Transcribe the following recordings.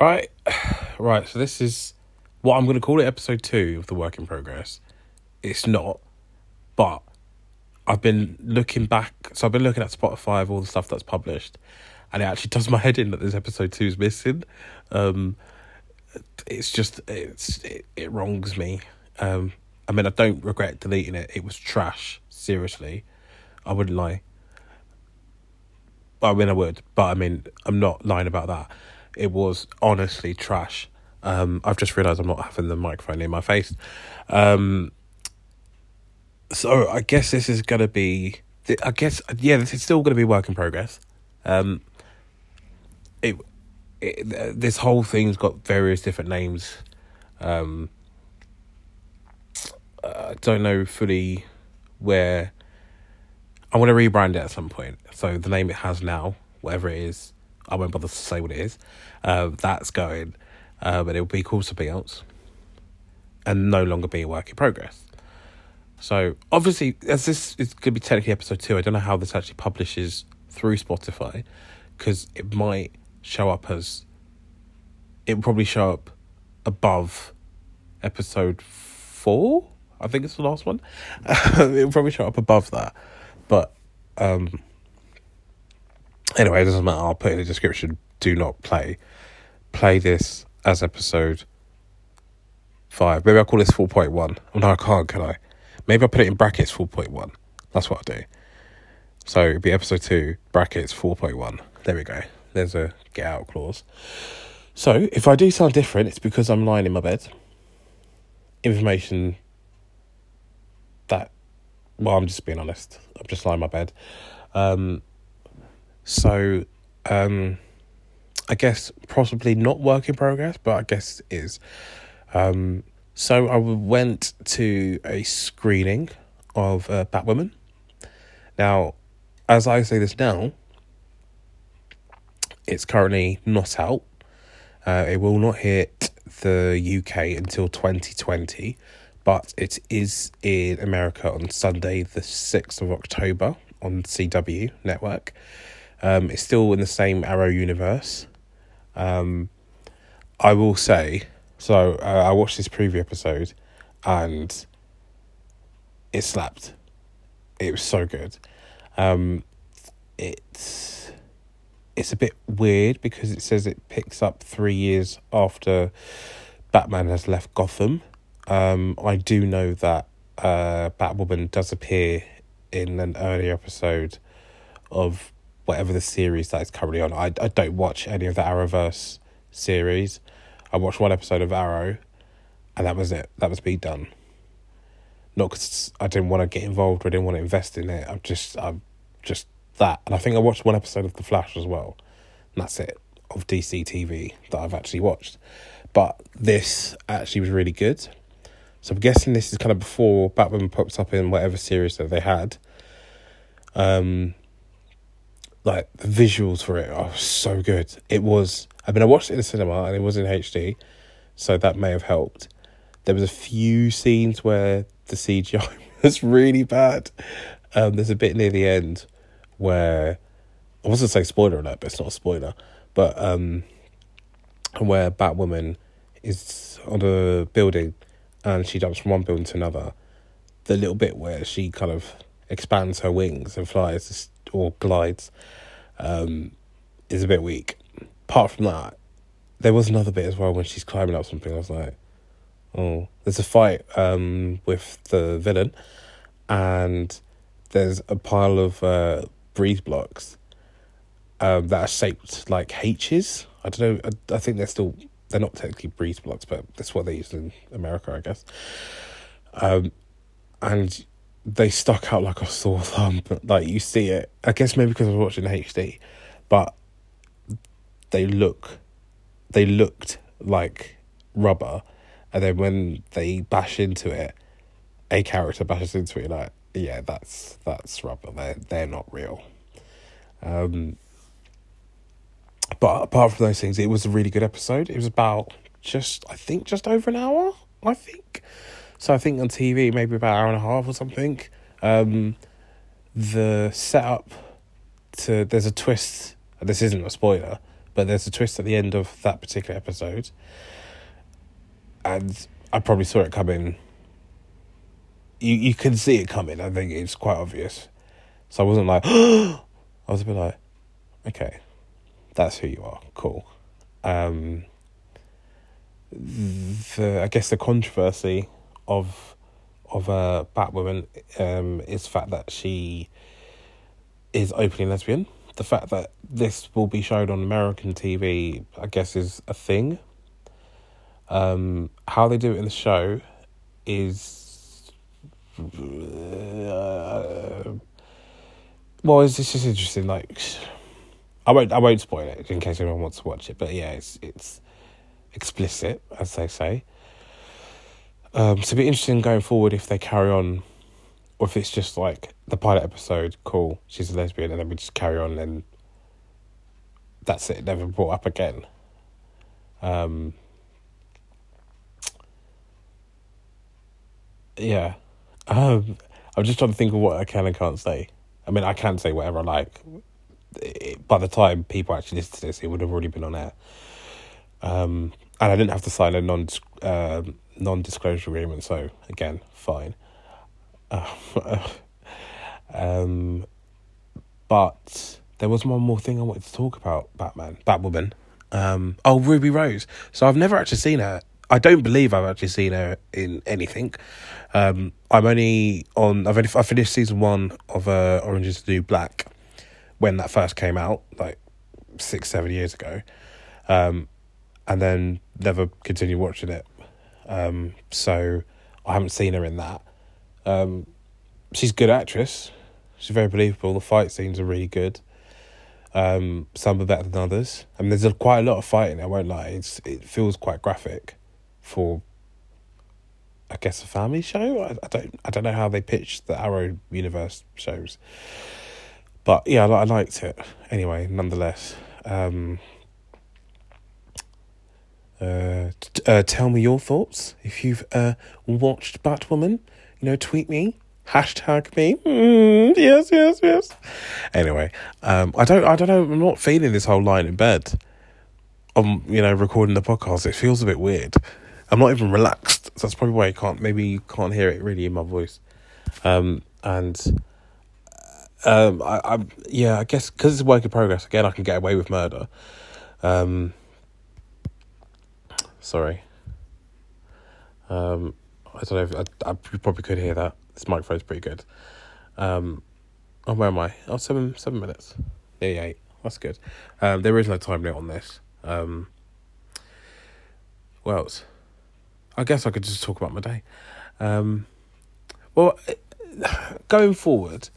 Right, right. So this is what I'm going to call it, episode two of the work in progress. It's not, but I've been looking back. So I've been looking at Spotify of all the stuff that's published, and it actually does my head in that this episode two is missing. Um, it's just it's it, it wrongs me. Um, I mean, I don't regret deleting it. It was trash. Seriously, I wouldn't lie. I mean, I would, but I mean, I'm not lying about that. It was honestly trash. Um, I've just realised I'm not having the microphone in my face. Um, so I guess this is to be. I guess yeah, this is still to be work in progress. Um, it, it this whole thing's got various different names. Um, I don't know fully where. I want to rebrand it at some point. So the name it has now, whatever it is, I won't bother to say what it is. Uh, that's going, uh, but it'll be called something else, and no longer be a work in progress. So obviously, as this is going to be technically episode two, I don't know how this actually publishes through Spotify, because it might show up as. It will probably show up above episode four. I think it's the last one. It'll probably show up above that, but um, anyway, it doesn't matter. I'll put in the description. Do not play. Play this as episode five. Maybe I'll call this four point one. Oh no, I can't. Can I? Maybe I'll put it in brackets four point one. That's what I'll do. So it'll be episode two brackets four point one. There we go. There's a get out clause. So if I do sound different, it's because I'm lying in my bed. Information that well, I'm just being honest. I'm just lying in my bed. Um, so, um, I guess possibly not work in progress, but I guess it is. Um, so I went to a screening of uh, Batwoman. Now, as I say this now, it's currently not out. Uh, it will not hit the UK until 2020, but it is in America on Sunday, the 6th of October on CW network. Um, it's still in the same Arrow universe. Um, I will say, so uh, I watched this preview episode and it slapped. It was so good. Um, it's it's a bit weird because it says it picks up three years after Batman has left Gotham. Um, I do know that uh, Batwoman does appear in an earlier episode of whatever the series that is currently on. I, I don't watch any of the Arrowverse series. I watched one episode of Arrow, and that was it. That was me done. Not because I didn't want to get involved or I didn't want to invest in it. I'm just, I'm just that. And I think I watched one episode of The Flash as well. And that's it of DC TV that I've actually watched. But this actually was really good. So I'm guessing this is kind of before Batman pops up in whatever series that they had. Um, like the visuals for it are so good. It was. I mean, I watched it in the cinema and it was in HD, so that may have helped. There was a few scenes where the CGI was really bad. Um, there's a bit near the end where I wasn't say spoiler alert, but it's not a spoiler. But um, where Batwoman is on a building and she jumps from one building to another. The little bit where she kind of expands her wings and flies or glides um, is a bit weak. Apart from that, there was another bit as well when she's climbing up something. I was like, oh, there's a fight um, with the villain, and there's a pile of uh, breeze blocks um, that are shaped like H's. I don't know. I, I think they're still they're not technically breeze blocks, but that's what they use in America, I guess. Um, and they stuck out like a sore thumb. Like you see it, I guess maybe because I was watching HD, but they look, they looked like rubber, and then when they bash into it, a character bashes into it, like yeah, that's that's rubber. They're they're not real. Um, but apart from those things, it was a really good episode. It was about just, I think, just over an hour. I think. So I think on TV, maybe about an hour and a half or something. Um, the setup to there's a twist. This isn't a spoiler, but there's a twist at the end of that particular episode, and I probably saw it coming. You you can see it coming. I think it's quite obvious, so I wasn't like. I was a bit like, okay, that's who you are. Cool. Um, the I guess the controversy of of uh, Batwoman um, is the fact that she is openly lesbian. The fact that this will be shown on American TV, I guess, is a thing. Um, how they do it in the show is. Uh, well, it's, it's just interesting. Like, I won't, I won't spoil it in case anyone wants to watch it. But yeah, it's it's explicit, as they say. Um, so it'll be interesting going forward if they carry on, or if it's just like the pilot episode, cool, she's a lesbian, and then we just carry on and that's it, never brought up again. Um, yeah. Um, I'm just trying to think of what I can and can't say. I mean, I can say whatever I like. It, by the time people actually listen to this, it would have already been on air. Um, and I didn't have to sign a non uh, non disclosure agreement, so again, fine. Um, but there was one more thing I wanted to talk about Batman, Batwoman. Um, oh, Ruby Rose. So I've never actually seen her. I don't believe I've actually seen her in anything. Um, I'm only on. I've only I finished season one of uh, Orange Is the New Black when that first came out, like six, seven years ago. Um, and then never continued watching it. Um, so I haven't seen her in that. Um, she's a good actress. She's very believable. The fight scenes are really good. Um, some are better than others. I mean, there's a, quite a lot of fighting. I won't lie. It's it feels quite graphic for, I guess, a family show. I, I don't I don't know how they pitch the Arrow universe shows, but yeah, I, I liked it anyway. Nonetheless, um, uh, t- uh, tell me your thoughts if you've uh, watched Batwoman. You know, tweet me, hashtag me. Mm, yes, yes, yes. Anyway, um, I don't, I don't know. I'm not feeling this whole line in bed. I'm, you know, recording the podcast. It feels a bit weird. I'm not even relaxed. So that's probably why you can't. Maybe you can't hear it really in my voice. Um, and um, I, I, yeah, I guess because it's a work in progress. Again, I can get away with murder. Um Sorry. Um, I don't know if I, I, you probably could hear that. This microphone's pretty good. Um, oh, where am I? Oh, seven seven minutes. Nearly eight. That's good. Um, there is no time limit on this. Um, what else? I guess I could just talk about my day. Um, well, going forward,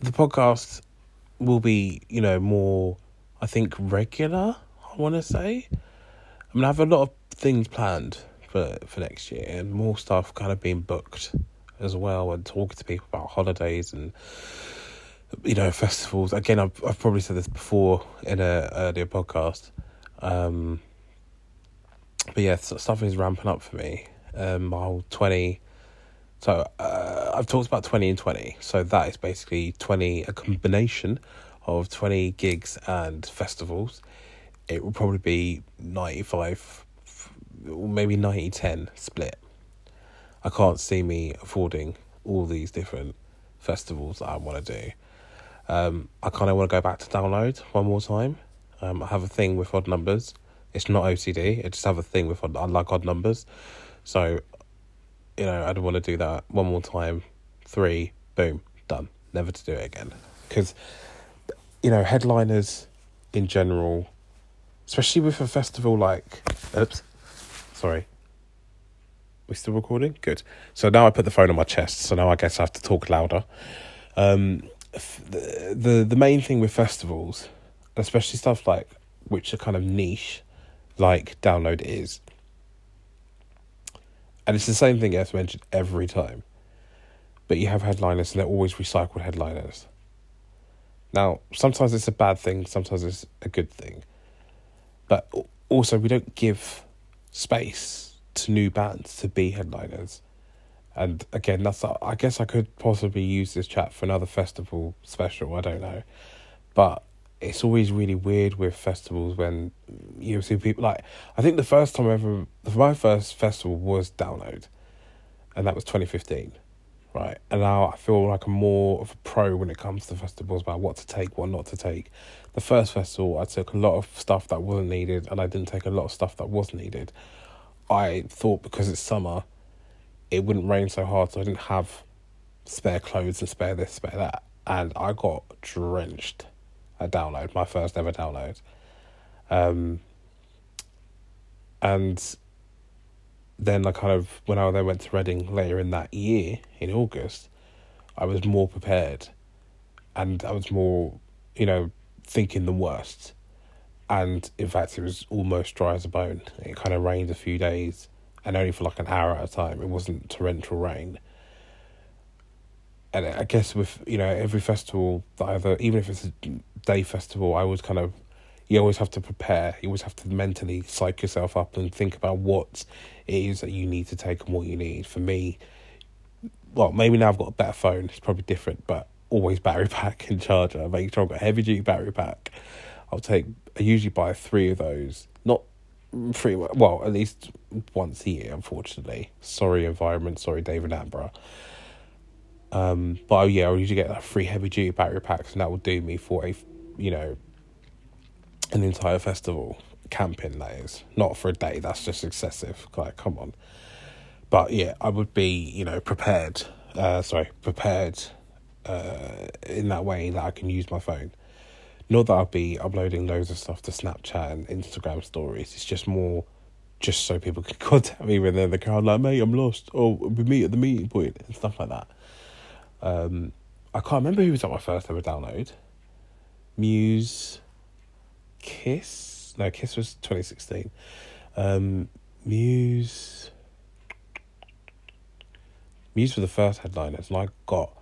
the podcast will be, you know, more, I think, regular. I want to say. I mean, I have a lot of things planned for for next year, and more stuff kind of being booked as well, and talking to people about holidays and you know festivals. Again, I've I've probably said this before in a earlier podcast, um, but yeah, stuff is ramping up for me. Um, my whole twenty. So uh, I've talked about twenty and twenty. So that is basically twenty, a combination of twenty gigs and festivals it will probably be 95 or maybe 90 10 split. I can't see me affording all these different festivals that I want to do. Um, I kind of want to go back to download one more time. Um, I have a thing with odd numbers. It's not OCD. I just have a thing with odd, I like odd numbers. So, you know, I'd want to do that one more time. Three, boom, done. Never to do it again. Because, you know, headliners in general especially with a festival like. Oops, sorry. We still recording? Good. So now I put the phone on my chest. So now I guess I have to talk louder. Um, the the the main thing with festivals, especially stuff like which are kind of niche, like download is. And it's the same thing as mentioned every time. But you have headliners and they're always recycled headliners. Now, sometimes it's a bad thing, sometimes it's a good thing but also we don't give space to new bands to be headliners. And again, that's I guess I could possibly use this chat for another festival special. I don't know, but it's always really weird with festivals when you see people like I think the first time ever my first festival was download and that was 2015 right? And now I feel like I'm more of a pro when it comes to festivals about what to take what not to take. The first festival I took a lot of stuff that wasn't needed and I didn't take a lot of stuff that was needed. I thought because it's summer it wouldn't rain so hard so I didn't have spare clothes and spare this spare that. And I got drenched a download, my first ever download. Um, and then I kind of when I then went to Reading later in that year in August, I was more prepared, and I was more, you know, thinking the worst. And in fact, it was almost dry as a bone. It kind of rained a few days, and only for like an hour at a time. It wasn't torrential rain and I guess with you know every festival that either even if it's a day festival, I always kind of you always have to prepare. You always have to mentally psych yourself up and think about what it is that you need to take and what you need. For me, well, maybe now I've got a better phone. It's probably different, but always battery pack and charger. Make sure I've got a heavy duty battery pack. I'll take. I usually buy three of those. Not three. Well, at least once a year. Unfortunately, sorry environment. Sorry David Attenborough. Um, but oh, yeah, I'll usually get like three heavy duty battery packs, and that will do me for a, you know, an entire festival camping. That is not for a day. That's just excessive. Like, come on. But yeah, I would be, you know, prepared. Uh, sorry, prepared. Uh, in that way that I can use my phone. Not that I'll be uploading loads of stuff to Snapchat and Instagram stories. It's just more, just so people can contact me when they're in the car, like, mate, I'm lost, or we meet at the meeting point and stuff like that. Um, I can't remember who was at my first ever download. Muse, Kiss. No, Kiss was 2016. Um, Muse. Muse were the first headliners, and I got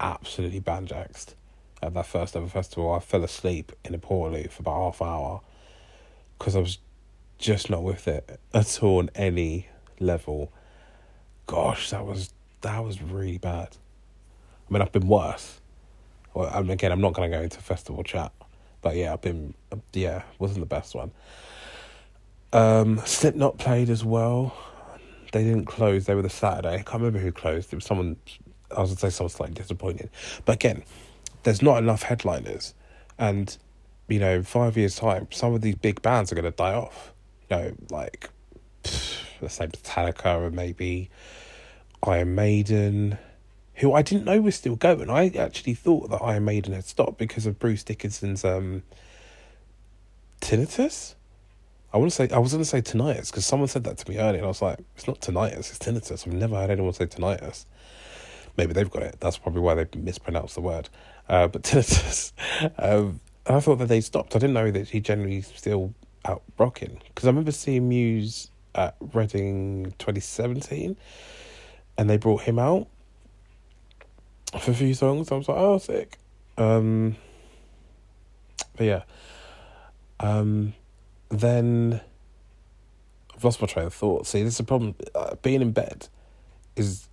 absolutely banjaxed at that first ever festival. I fell asleep in a Portaloo for about half an hour because I was just not with it at all on any level. Gosh, that was that was really bad. I mean, I've been worse. Well, again, I'm not going to go into festival chat, but yeah, I've been, yeah, wasn't the best one. Um, Slipknot played as well. They didn't close. They were the Saturday. I can't remember who closed. It was someone. I was to say someone slightly disappointed, but again, there's not enough headliners, and you know, in five years' time, some of these big bands are going to die off. You know, like let's say Metallica and maybe Iron Maiden who I didn't know was still going. I actually thought that Iron Maiden had stopped because of Bruce Dickinson's um, tinnitus. I want to say I was going to say tinnitus because someone said that to me earlier, and I was like, "It's not tinnitus, it's tinnitus." I've never heard anyone say tinnitus. Maybe they've got it. That's probably why they mispronounced the word. Uh, but tinnitus. Um, I thought that they stopped. I didn't know that he generally still out rocking because I remember seeing Muse at Reading 2017, and they brought him out for a few songs. I was like, oh, sick. Um, but yeah. Um, then I've lost my train of thought. See, this is a problem. Uh, being in bed is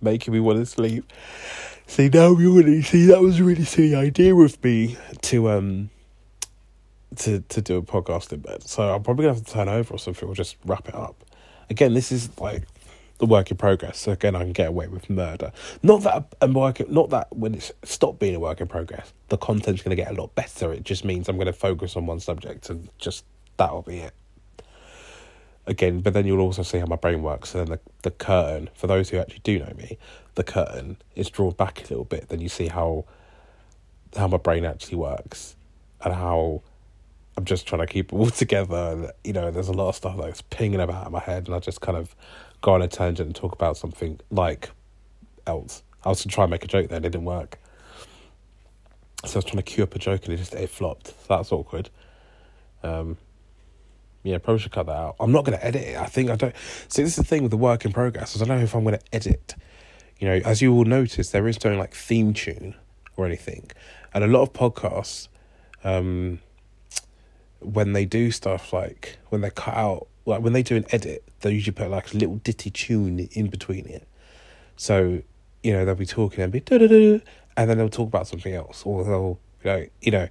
making me want to sleep. See, now you really see that was a really silly idea with me to um to to do a podcast in bed. So I'm probably gonna have to turn over or something or just wrap it up. Again, this is like the work in progress. So again, I can get away with murder. Not that I'm working. Not that when it's stopped being a work in progress, the content's going to get a lot better. It just means I'm going to focus on one subject and just that'll be it. Again, but then you'll also see how my brain works. So then the the curtain, for those who actually do know me, the curtain is drawn back a little bit. Then you see how how my brain actually works and how I'm just trying to keep it all together. And, you know, there's a lot of stuff that's pinging about in my head, and I just kind of go on a tangent and talk about something like else. I was to try and make a joke there, and it didn't work. So I was trying to cue up a joke, and it just it flopped. So that's awkward. Um, yeah, probably should cut that out. I'm not going to edit it. I think I don't. See, this is the thing with the work in progress. I don't know if I'm going to edit. You know, as you will notice, there is no like theme tune or anything, and a lot of podcasts, um, when they do stuff like when they cut out like when they do an edit, they usually put like a little ditty tune in between it. So, you know, they'll be talking and be do do do, and then they'll talk about something else, or they'll You know, you know,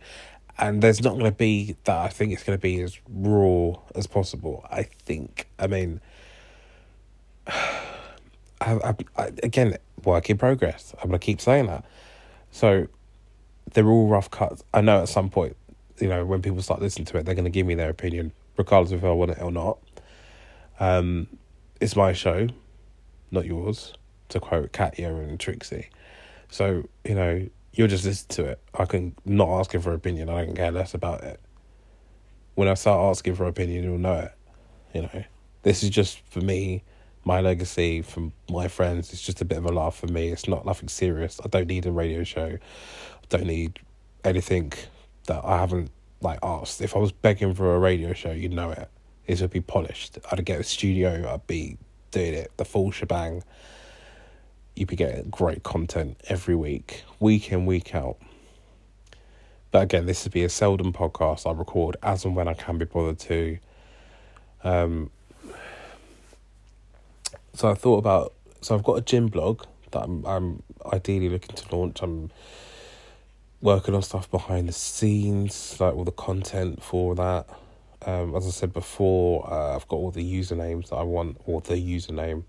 and there's not going to be that. I think it's going to be as raw as possible. I think. I mean, I, I, I, again, work in progress. I'm going to keep saying that. So, they're all rough cuts. I know at some point, you know, when people start listening to it, they're going to give me their opinion, regardless if I want it or not. Um, it's my show, not yours, to quote Katya and Trixie. So, you know, you'll just listen to it. I can not ask for opinion. I don't care less about it. When I start asking for opinion, you'll know it. You know, this is just for me, my legacy from my friends. It's just a bit of a laugh for me. It's not nothing serious. I don't need a radio show. I don't need anything that I haven't like asked. If I was begging for a radio show, you'd know it. It would be polished. I'd get a studio. I'd be doing it the full shebang you'd be getting great content every week, week in, week out. But again, this would be a seldom podcast I record as and when I can be bothered to. Um, so I thought about so I've got a gym blog that I'm I'm ideally looking to launch. I'm working on stuff behind the scenes, like all the content for that. Um, as I said before, uh, I've got all the usernames that I want, or the username.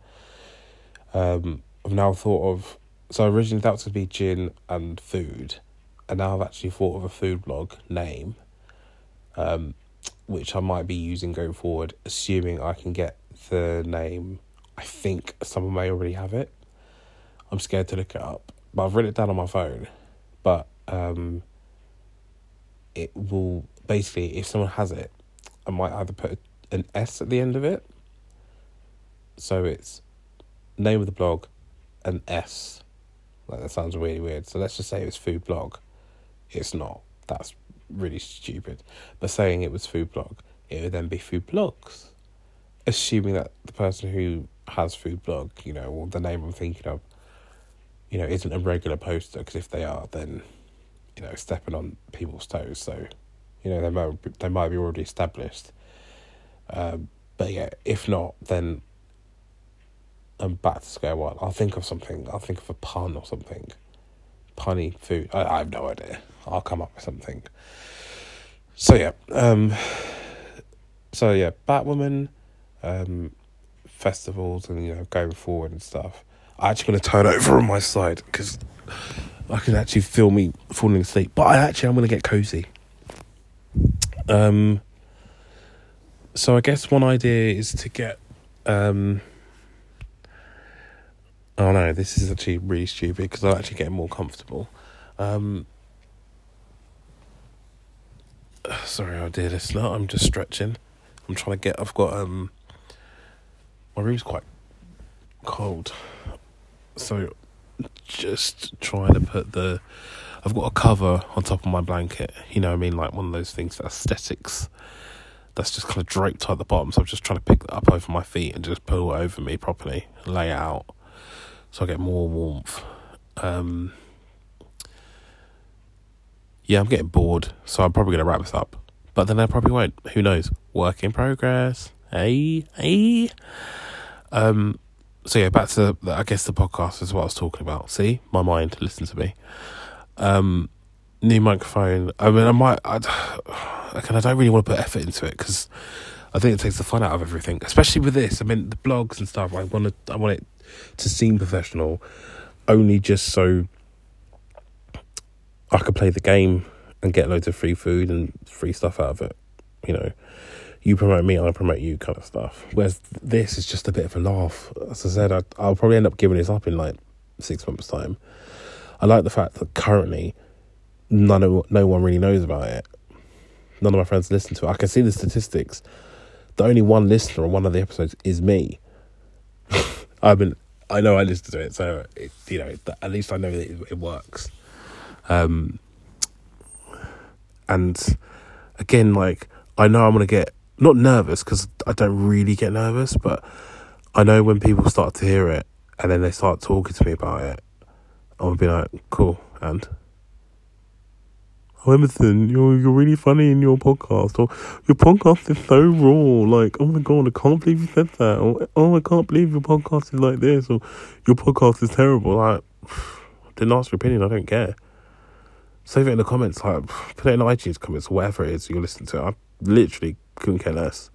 Um, I've now thought of so originally that was to be gin and food, and now I've actually thought of a food blog name, um, which I might be using going forward, assuming I can get the name. I think someone may already have it. I'm scared to look it up, but I've written it down on my phone. But um, it will basically, if someone has it, I might either put an S at the end of it. So it's name of the blog, an S. Like that sounds really weird. So let's just say it was food blog. It's not. That's really stupid. But saying it was food blog, it would then be food blogs. Assuming that the person who has food blog, you know, or the name I'm thinking of, you know, isn't a regular poster. Because if they are, then, you know, stepping on people's toes. So, you know, they might they might be already established. Um, but yeah, if not, then I'm back to square one. I'll think of something. I'll think of a pun or something. Punny food. I, I have no idea. I'll come up with something. So yeah. Um, so yeah, Batwoman, um, festivals, and you know going forward and stuff. I'm actually going to turn over on my side because I can actually feel me falling asleep. But I actually I'm to get cozy. Um. So I guess one idea is to get um Oh no, this is actually really stupid because I'm actually getting more comfortable. Um, sorry, I did this. No, I'm just stretching. I'm trying to get. I've got um, my room's quite cold, so just trying to put the. I've got a cover on top of my blanket. You know, I mean, like one of those things for aesthetics. That's just kind of draped at the bottom. So I'm just trying to pick that up over my feet and just pull it over me properly, lay out so I get more warmth. Um, yeah, I'm getting bored, so I'm probably gonna wrap this up. But then I probably won't. Who knows? Work in progress. Hey, hey. Um. So yeah, back to the, I guess the podcast is what I was talking about. See, my mind, listen to me. Um, new microphone. I mean, I might. I, I don't really want to put effort into it because I think it takes the fun out of everything, especially with this. I mean, the blogs and stuff. I want to. I want it to seem professional, only just so I could play the game and get loads of free food and free stuff out of it. You know, you promote me, I promote you, kind of stuff. Whereas this is just a bit of a laugh. As I said, I, I'll probably end up giving this up in like six months' time. I like the fact that currently none of no one really knows about it. None of my friends listen to it. I can see the statistics. The only one listener on one of the episodes is me. I've been, I know I listen to it, so it, you know, at least I know that it, it works. Um, and again, like I know I'm gonna get not nervous because I don't really get nervous, but I know when people start to hear it and then they start talking to me about it, I'll be like, cool, and oh, Emerson, you're you're really funny in your podcast, or your podcast is so raw. Like, oh my god, I can't believe you said that. Or oh, I can't believe your podcast is like this. Or your podcast is terrible. Like, didn't ask your opinion. I don't care. Save it in the comments, like put it in iTunes comments, whatever it is you're listening to. I literally couldn't care less.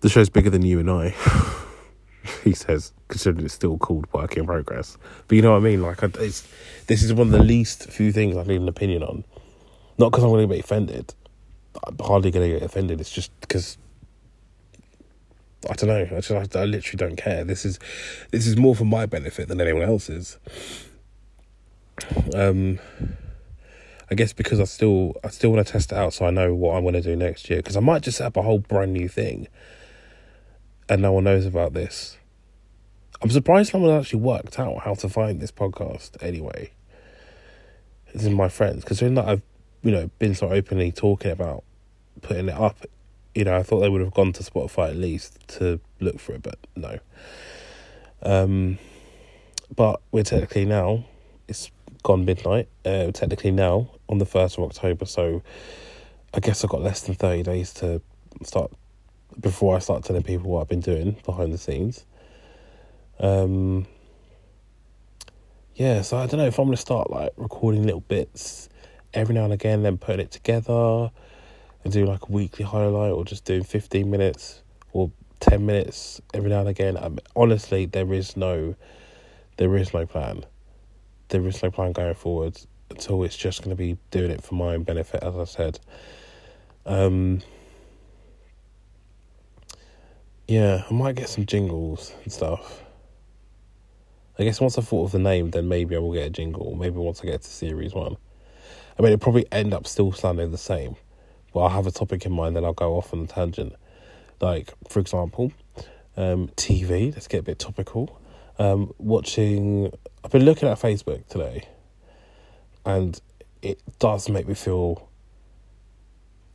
The show's bigger than you and I. he says, considering it's still called work in progress. But you know what I mean? Like, it's, this is one of the least few things I need an opinion on. Not because I'm going to get offended. I'm hardly going to get offended. It's just because I don't know. I just I, I, literally don't care. This is this is more for my benefit than anyone else's. Um, I guess because I still I still want to test it out, so I know what I'm going to do next year. Because I might just set up a whole brand new thing, and no one knows about this. I'm surprised someone actually worked out how to find this podcast. Anyway, this is my friends because that I've you know been so openly talking about putting it up you know, I thought they would have gone to Spotify at least to look for it, but no. Um, but we're technically now, it's gone midnight, uh, technically now on the 1st of October, so I guess I've got less than 30 days to start, before I start telling people what I've been doing behind the scenes. Um, yeah, so I don't know if I'm going to start like recording little bits every now and again, then putting it together and do like a weekly highlight or just doing 15 minutes or 10 minutes every now and again. I honestly, there is no, there is no plan. Is no plan going forward until it's just going to be doing it for my own benefit, as I said. Um, yeah, I might get some jingles and stuff. I guess once I thought of the name, then maybe I will get a jingle. Maybe once I get to series one. I mean, it probably end up still sounding the same but I'll have a topic in mind, then I'll go off on a tangent. Like, for example, um, TV, let's get a bit topical. Um, watching, I've been looking at Facebook today, and it does make me feel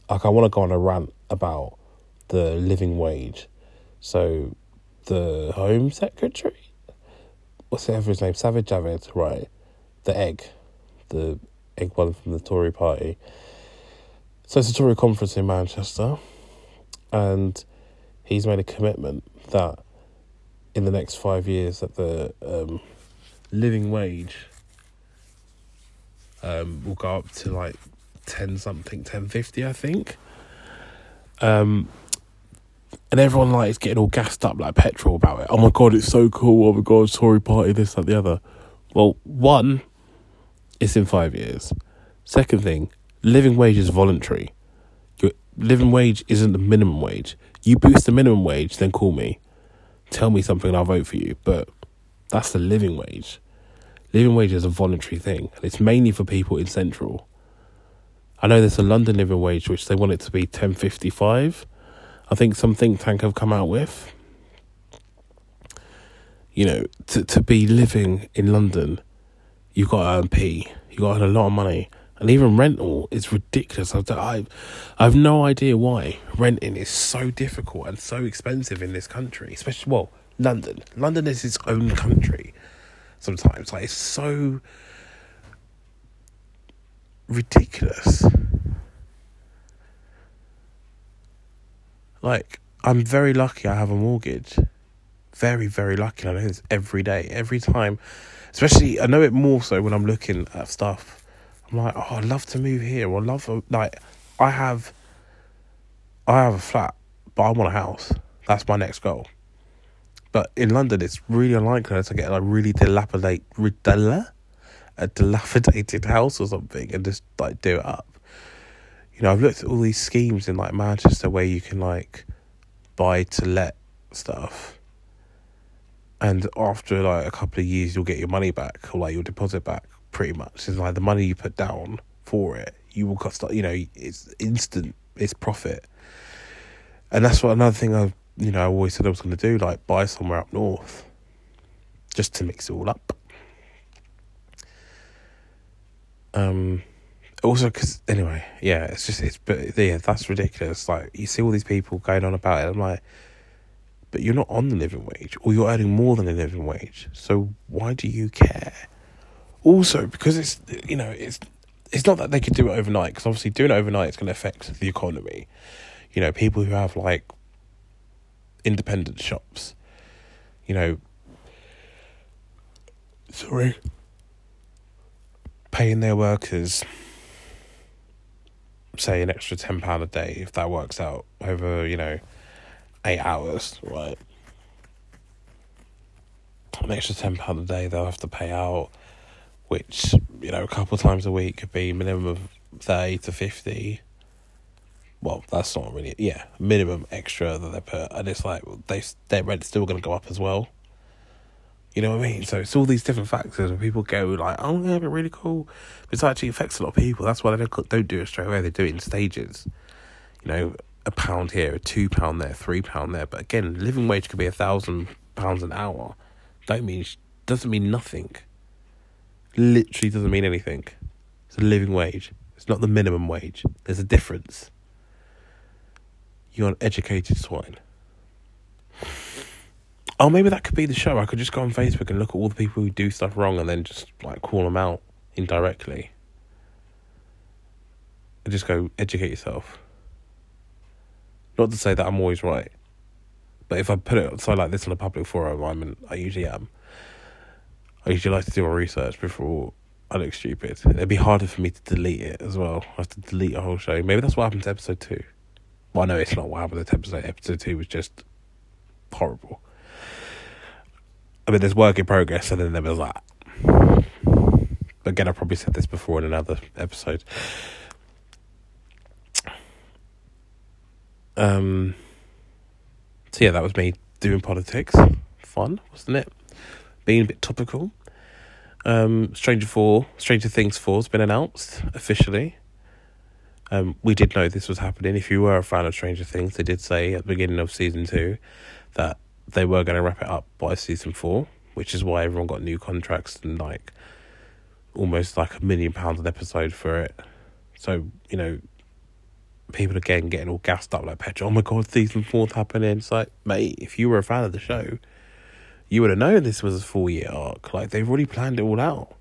like I want to go on a rant about the living wage. So, the Home Secretary, what's the ever his name? Sajid Javid, right? The egg, the egg one from the Tory party so it's a Tory conference in Manchester, and he's made a commitment that in the next five years that the um, living wage um, will go up to like ten something, ten fifty, I think. Um, and everyone like is getting all gassed up like petrol about it. Oh my god, it's so cool! Oh my god, Tory party, this, that, the other. Well, one, it's in five years. Second thing, living wage is voluntary. Your living wage isn't the minimum wage. You boost the minimum wage, then call me. Tell me something and I'll vote for you. But that's the living wage. Living wage is a voluntary thing, and it's mainly for people in Central. I know there's a London living wage which they want it to be ten fifty five. I think some think tank have come out with. You know, to to be living in London, you've got to earn P. You've got to earn a lot of money and even rental is ridiculous. I've, I, I have no idea why renting is so difficult and so expensive in this country, especially well, London. London is its own country. Sometimes, like it's so ridiculous. Like I'm very lucky. I have a mortgage. Very, very lucky. I know this every day, every time. Especially, I know it more so when I'm looking at stuff I'm like, oh, I'd love to move here. Or love like, I have, I have a flat, but I want a house. That's my next goal. But in London, it's really unlikely to get a really dilapidate, a dilapidated house or something, and just like do it up. You know, I've looked at all these schemes in like Manchester where you can like buy to let stuff, and after like a couple of years, you'll get your money back or like your deposit back pretty much. It's like the money you put down for it, you will cost. You know, it's instant. It's profit, and that's what another thing I, you know, I always said I was going to do, like buy somewhere up north, just to mix it all up. Um, also because anyway, yeah, it's just it's but yeah, that's ridiculous. Like you see all these people going on about it. I'm like, but you're not on the living wage, or you're earning more than a living wage. So why do you care? Also because it's you know it's it's not that they could do it overnight because obviously doing it overnight is going to affect the economy. You know, people who have like independent shops, you know. Sorry. paying their workers, say, an extra £10 a day, if that works out over, you know, eight hours, right? An extra £10 a day they'll have to pay out, which, you know, a couple of times a week could be minimum of 30 to 50 well, that's not really yeah minimum extra that they put, and it's like they their rent's still going to go up as well. You know what I mean? So it's all these different factors, and people go like, "Oh yeah, but really cool," but it actually affects a lot of people. That's why they don't don't do it straight away. They do it in stages. You know, a pound here, a two pound there, three pound there. But again, living wage could be a thousand pounds an hour. Don't mean doesn't mean nothing. Literally doesn't mean anything. It's a living wage. It's not the minimum wage. There's a difference. You're an educated swine. Oh, maybe that could be the show. I could just go on Facebook and look at all the people who do stuff wrong and then just like call them out indirectly. And just go educate yourself. Not to say that I'm always right, but if I put it so like this on a public forum, I mean, I usually am. I usually like to do my research before I look stupid. It'd be harder for me to delete it as well. I have to delete a whole show. Maybe that's what happened to episode two. Well, I know it's not what happened to episode. Episode two was just horrible. I mean, there's work in progress, and then there was that. But again, I probably said this before in another episode. Um. So yeah, that was me doing politics. Fun, wasn't it? Being a bit topical. Um, Stranger Four, Stranger Things Four has been announced officially. Um, we did know this was happening. If you were a fan of Stranger Things, they did say at the beginning of season two that they were going to wrap it up by season four, which is why everyone got new contracts and like almost like a million pounds an episode for it. So you know, people again getting all gassed up like petrol. Oh my god, season four's happening! It's like, mate, if you were a fan of the show, you would have known this was a four year arc. Like they've already planned it all out.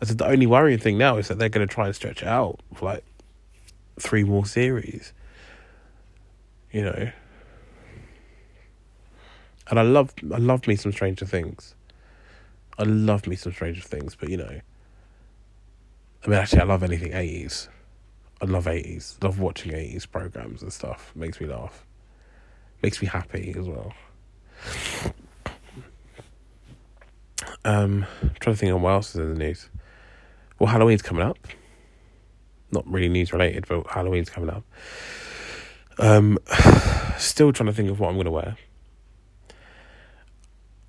I said the only worrying thing now is that they're going to try and stretch it out for like three more series. You know. And I love I love me some Stranger Things. I love me some Stranger Things, but you know. I mean actually I love anything eighties. I love eighties. Love watching eighties programs and stuff. Makes me laugh. Makes me happy as well. Um I'm trying to think of what else is in the news. Well Halloween's coming up not really news related, but Halloween's coming up. Um, still trying to think of what I'm going to wear.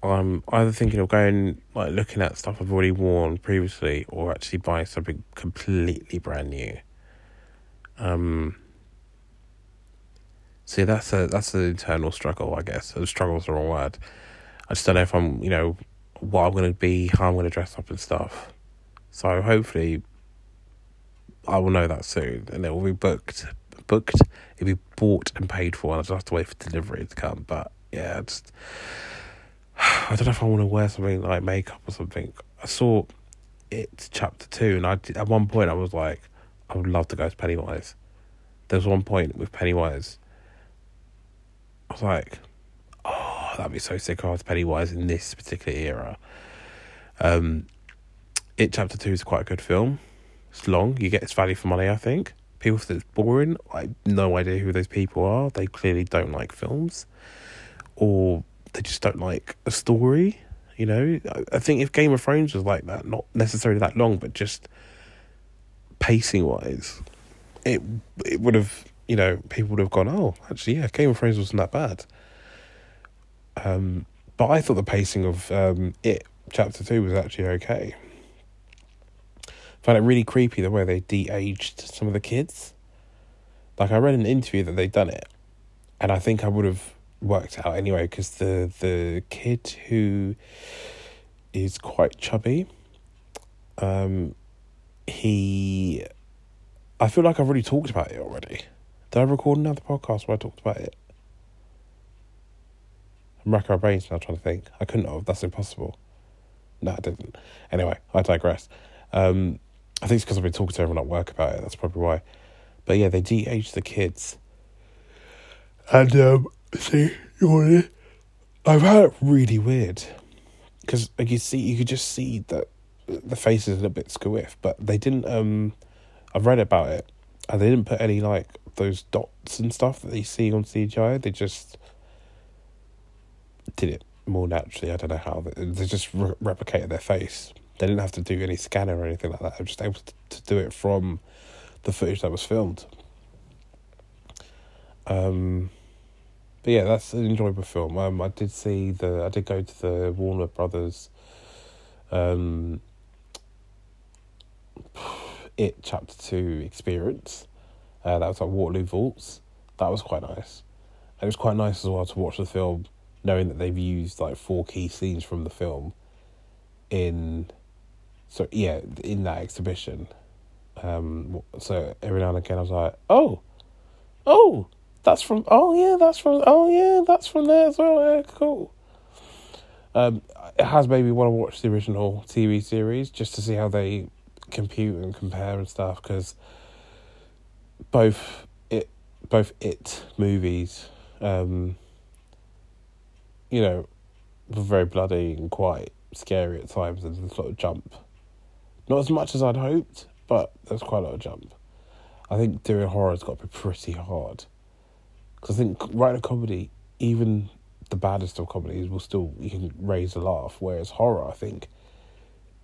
I'm either thinking of going like looking at stuff I've already worn previously, or actually buying something completely brand new. Um. See, that's a that's an internal struggle, I guess. So struggle's the wrong word. I just don't know if I'm, you know, what I'm to be, how I'm to dress up and stuff. So hopefully, I will know that soon, and it will be booked. Booked. It'll be bought and paid for, and I just have to wait for delivery to come. But yeah, just I don't know if I want to wear something like makeup or something. I saw it chapter two, and I did, at one point I was like, I would love to go as Pennywise. There was one point with Pennywise. I was like, that'd be so sick. Was Pennywise in this particular era. Um, it chapter two is quite a good film. It's long. You get its value for money, I think. People think it's boring. I have no idea who those people are. They clearly don't like films, or they just don't like a story. You know, I think if Game of Thrones was like that, not necessarily that long, but just pacing wise, it it would have you know people would have gone, oh, actually, yeah, Game of Thrones wasn't that bad. Um, but I thought the pacing of um, it chapter two was actually okay found it really creepy the way they de-aged some of the kids. Like I read an interview that they'd done it, and I think I would have worked out anyway because the the kid who is quite chubby, um, he, I feel like I've already talked about it already. Did I record another podcast where I talked about it? Racking my brains now trying to think. I couldn't have. That's impossible. No, I didn't. Anyway, I digress. Um, I think it's because I've been talking to everyone at work about it. That's probably why. But yeah, they de-age the kids. And um, see, you I found it really weird because like you see, you could just see that the face is a little bit squiff, but they didn't. Um, I've read about it, and they didn't put any like those dots and stuff that you see on CGI. They just did it more naturally. I don't know how they, just re- replicated their face. They didn't have to do any scanner or anything like that. They were just able to, do it from the footage that was filmed. Um, but yeah, that's an enjoyable film. Um, I did see the. I did go to the Warner Brothers. Um, it chapter two experience. Uh, that was at Waterloo Vaults. That was quite nice. It was quite nice as well to watch the film, knowing that they've used like four key scenes from the film. In, so yeah, in that exhibition. Um, so every now and again I was like, oh, oh, that's from. Oh yeah, that's from. Oh yeah, that's from there as well. Yeah, cool. Um, it has made me want to watch the original TV series just to see how they compute and compare and stuff because both it both it movies, um, you know, very bloody and quite scary at times and there's a lot of jump. Not as much as I'd hoped, but there's quite a lot of jump. I think doing horror has got to be pretty hard. Because I think writing a comedy, even the baddest of comedies, will still you can raise a laugh. Whereas horror, I think,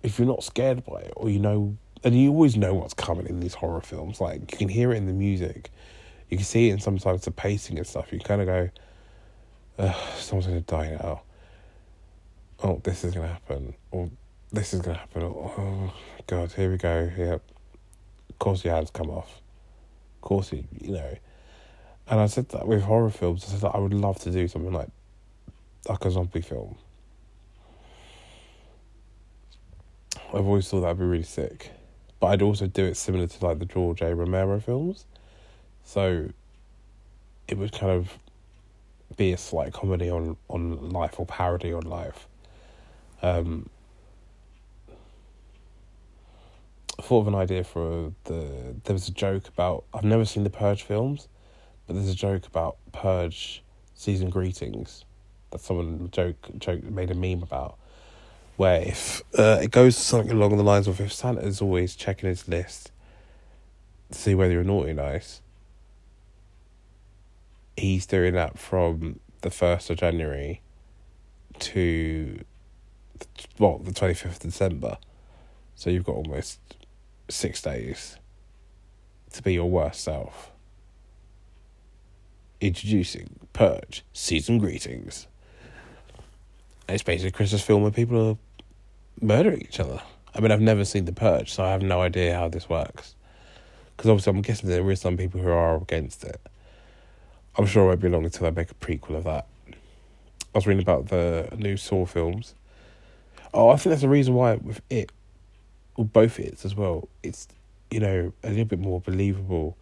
if you're not scared by it, or you know, and you always know what's coming in these horror films. Like you can hear it in the music, you can see it in sometimes the pacing and stuff. You kind of go, "Someone's gonna die now." Oh, this is gonna happen. Or this is gonna happen. Oh, oh God, here we go. Yep. Of course, your hands come off. Of course, you, you know and I said that with horror films, I said that I would love to do something like like a zombie film. I've always thought that'd be really sick. But I'd also do it similar to like the George A. Romero films. So it would kind of be a slight comedy on, on life or parody on life. Um, I thought of an idea for the there was a joke about I've never seen the Purge films, but there's a joke about Purge season greetings that someone joke joke made a meme about, where if uh, it goes something along the lines of if Santa's always checking his list to see whether you're naughty or nice, he's doing that from the first of January to well the twenty fifth of December, so you've got almost six days to be your worst self. Introducing Purge Season Greetings. It's basically a Christmas film where people are murdering each other. I mean, I've never seen The Purge, so I have no idea how this works. Because obviously, I'm guessing there is some people who are against it. I'm sure it won't be long until I make a prequel of that. I was reading about the new Saw films. Oh, I think that's the reason why with it, or both it's as well, it's, you know, a little bit more believable.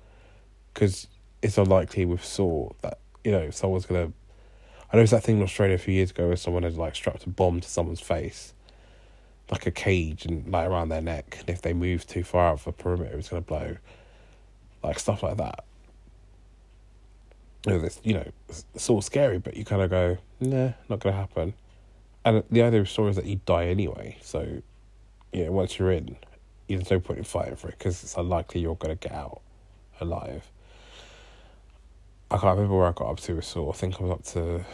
Because it's unlikely with Saw that you know someone's gonna. I know it's that thing in Australia a few years ago where someone had like strapped a bomb to someone's face, like a cage and like around their neck, and if they move too far out of the perimeter, it's gonna blow. Like stuff like that. You know, this, you know, it's all scary, but you kind of go, nah, not gonna happen. And the idea of Saw is that you die anyway, so, you know, once you're in, there's no point in fighting for it because it's unlikely you're gonna get out alive. I can't remember where I got up to with Saw. I think I was up to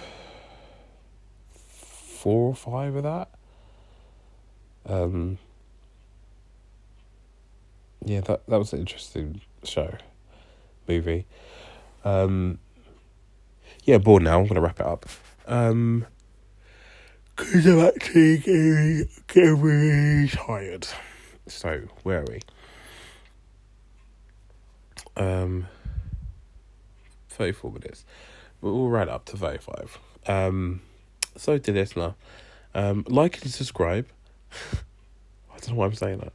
four or five of that. Um, yeah, that that was an interesting show, movie. Um, yeah, bored now. I'm gonna wrap it up. Um, cause I'm actually getting, getting really tired. So where are we? Um. 34 minutes. But we'll write up to 35. Um, so, to listener, um, like and subscribe. I don't know why I'm saying that.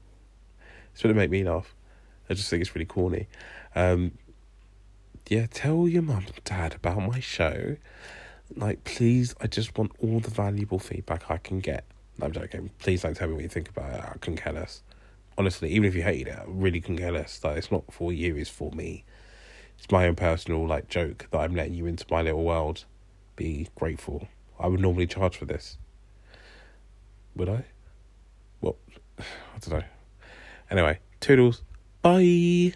It's going to make me laugh. I just think it's really corny. Um, yeah, tell your mum and dad about my show. Like, please, I just want all the valuable feedback I can get. No, I'm joking. Please don't tell me what you think about it. I can care less. Honestly, even if you hate it, I really can care less. Like, it's not for you, it's for me it's my own personal like joke that I'm letting you into my little world. Be grateful. I would normally charge for this. Would I? Well, I don't know. Anyway, toodles. Bye.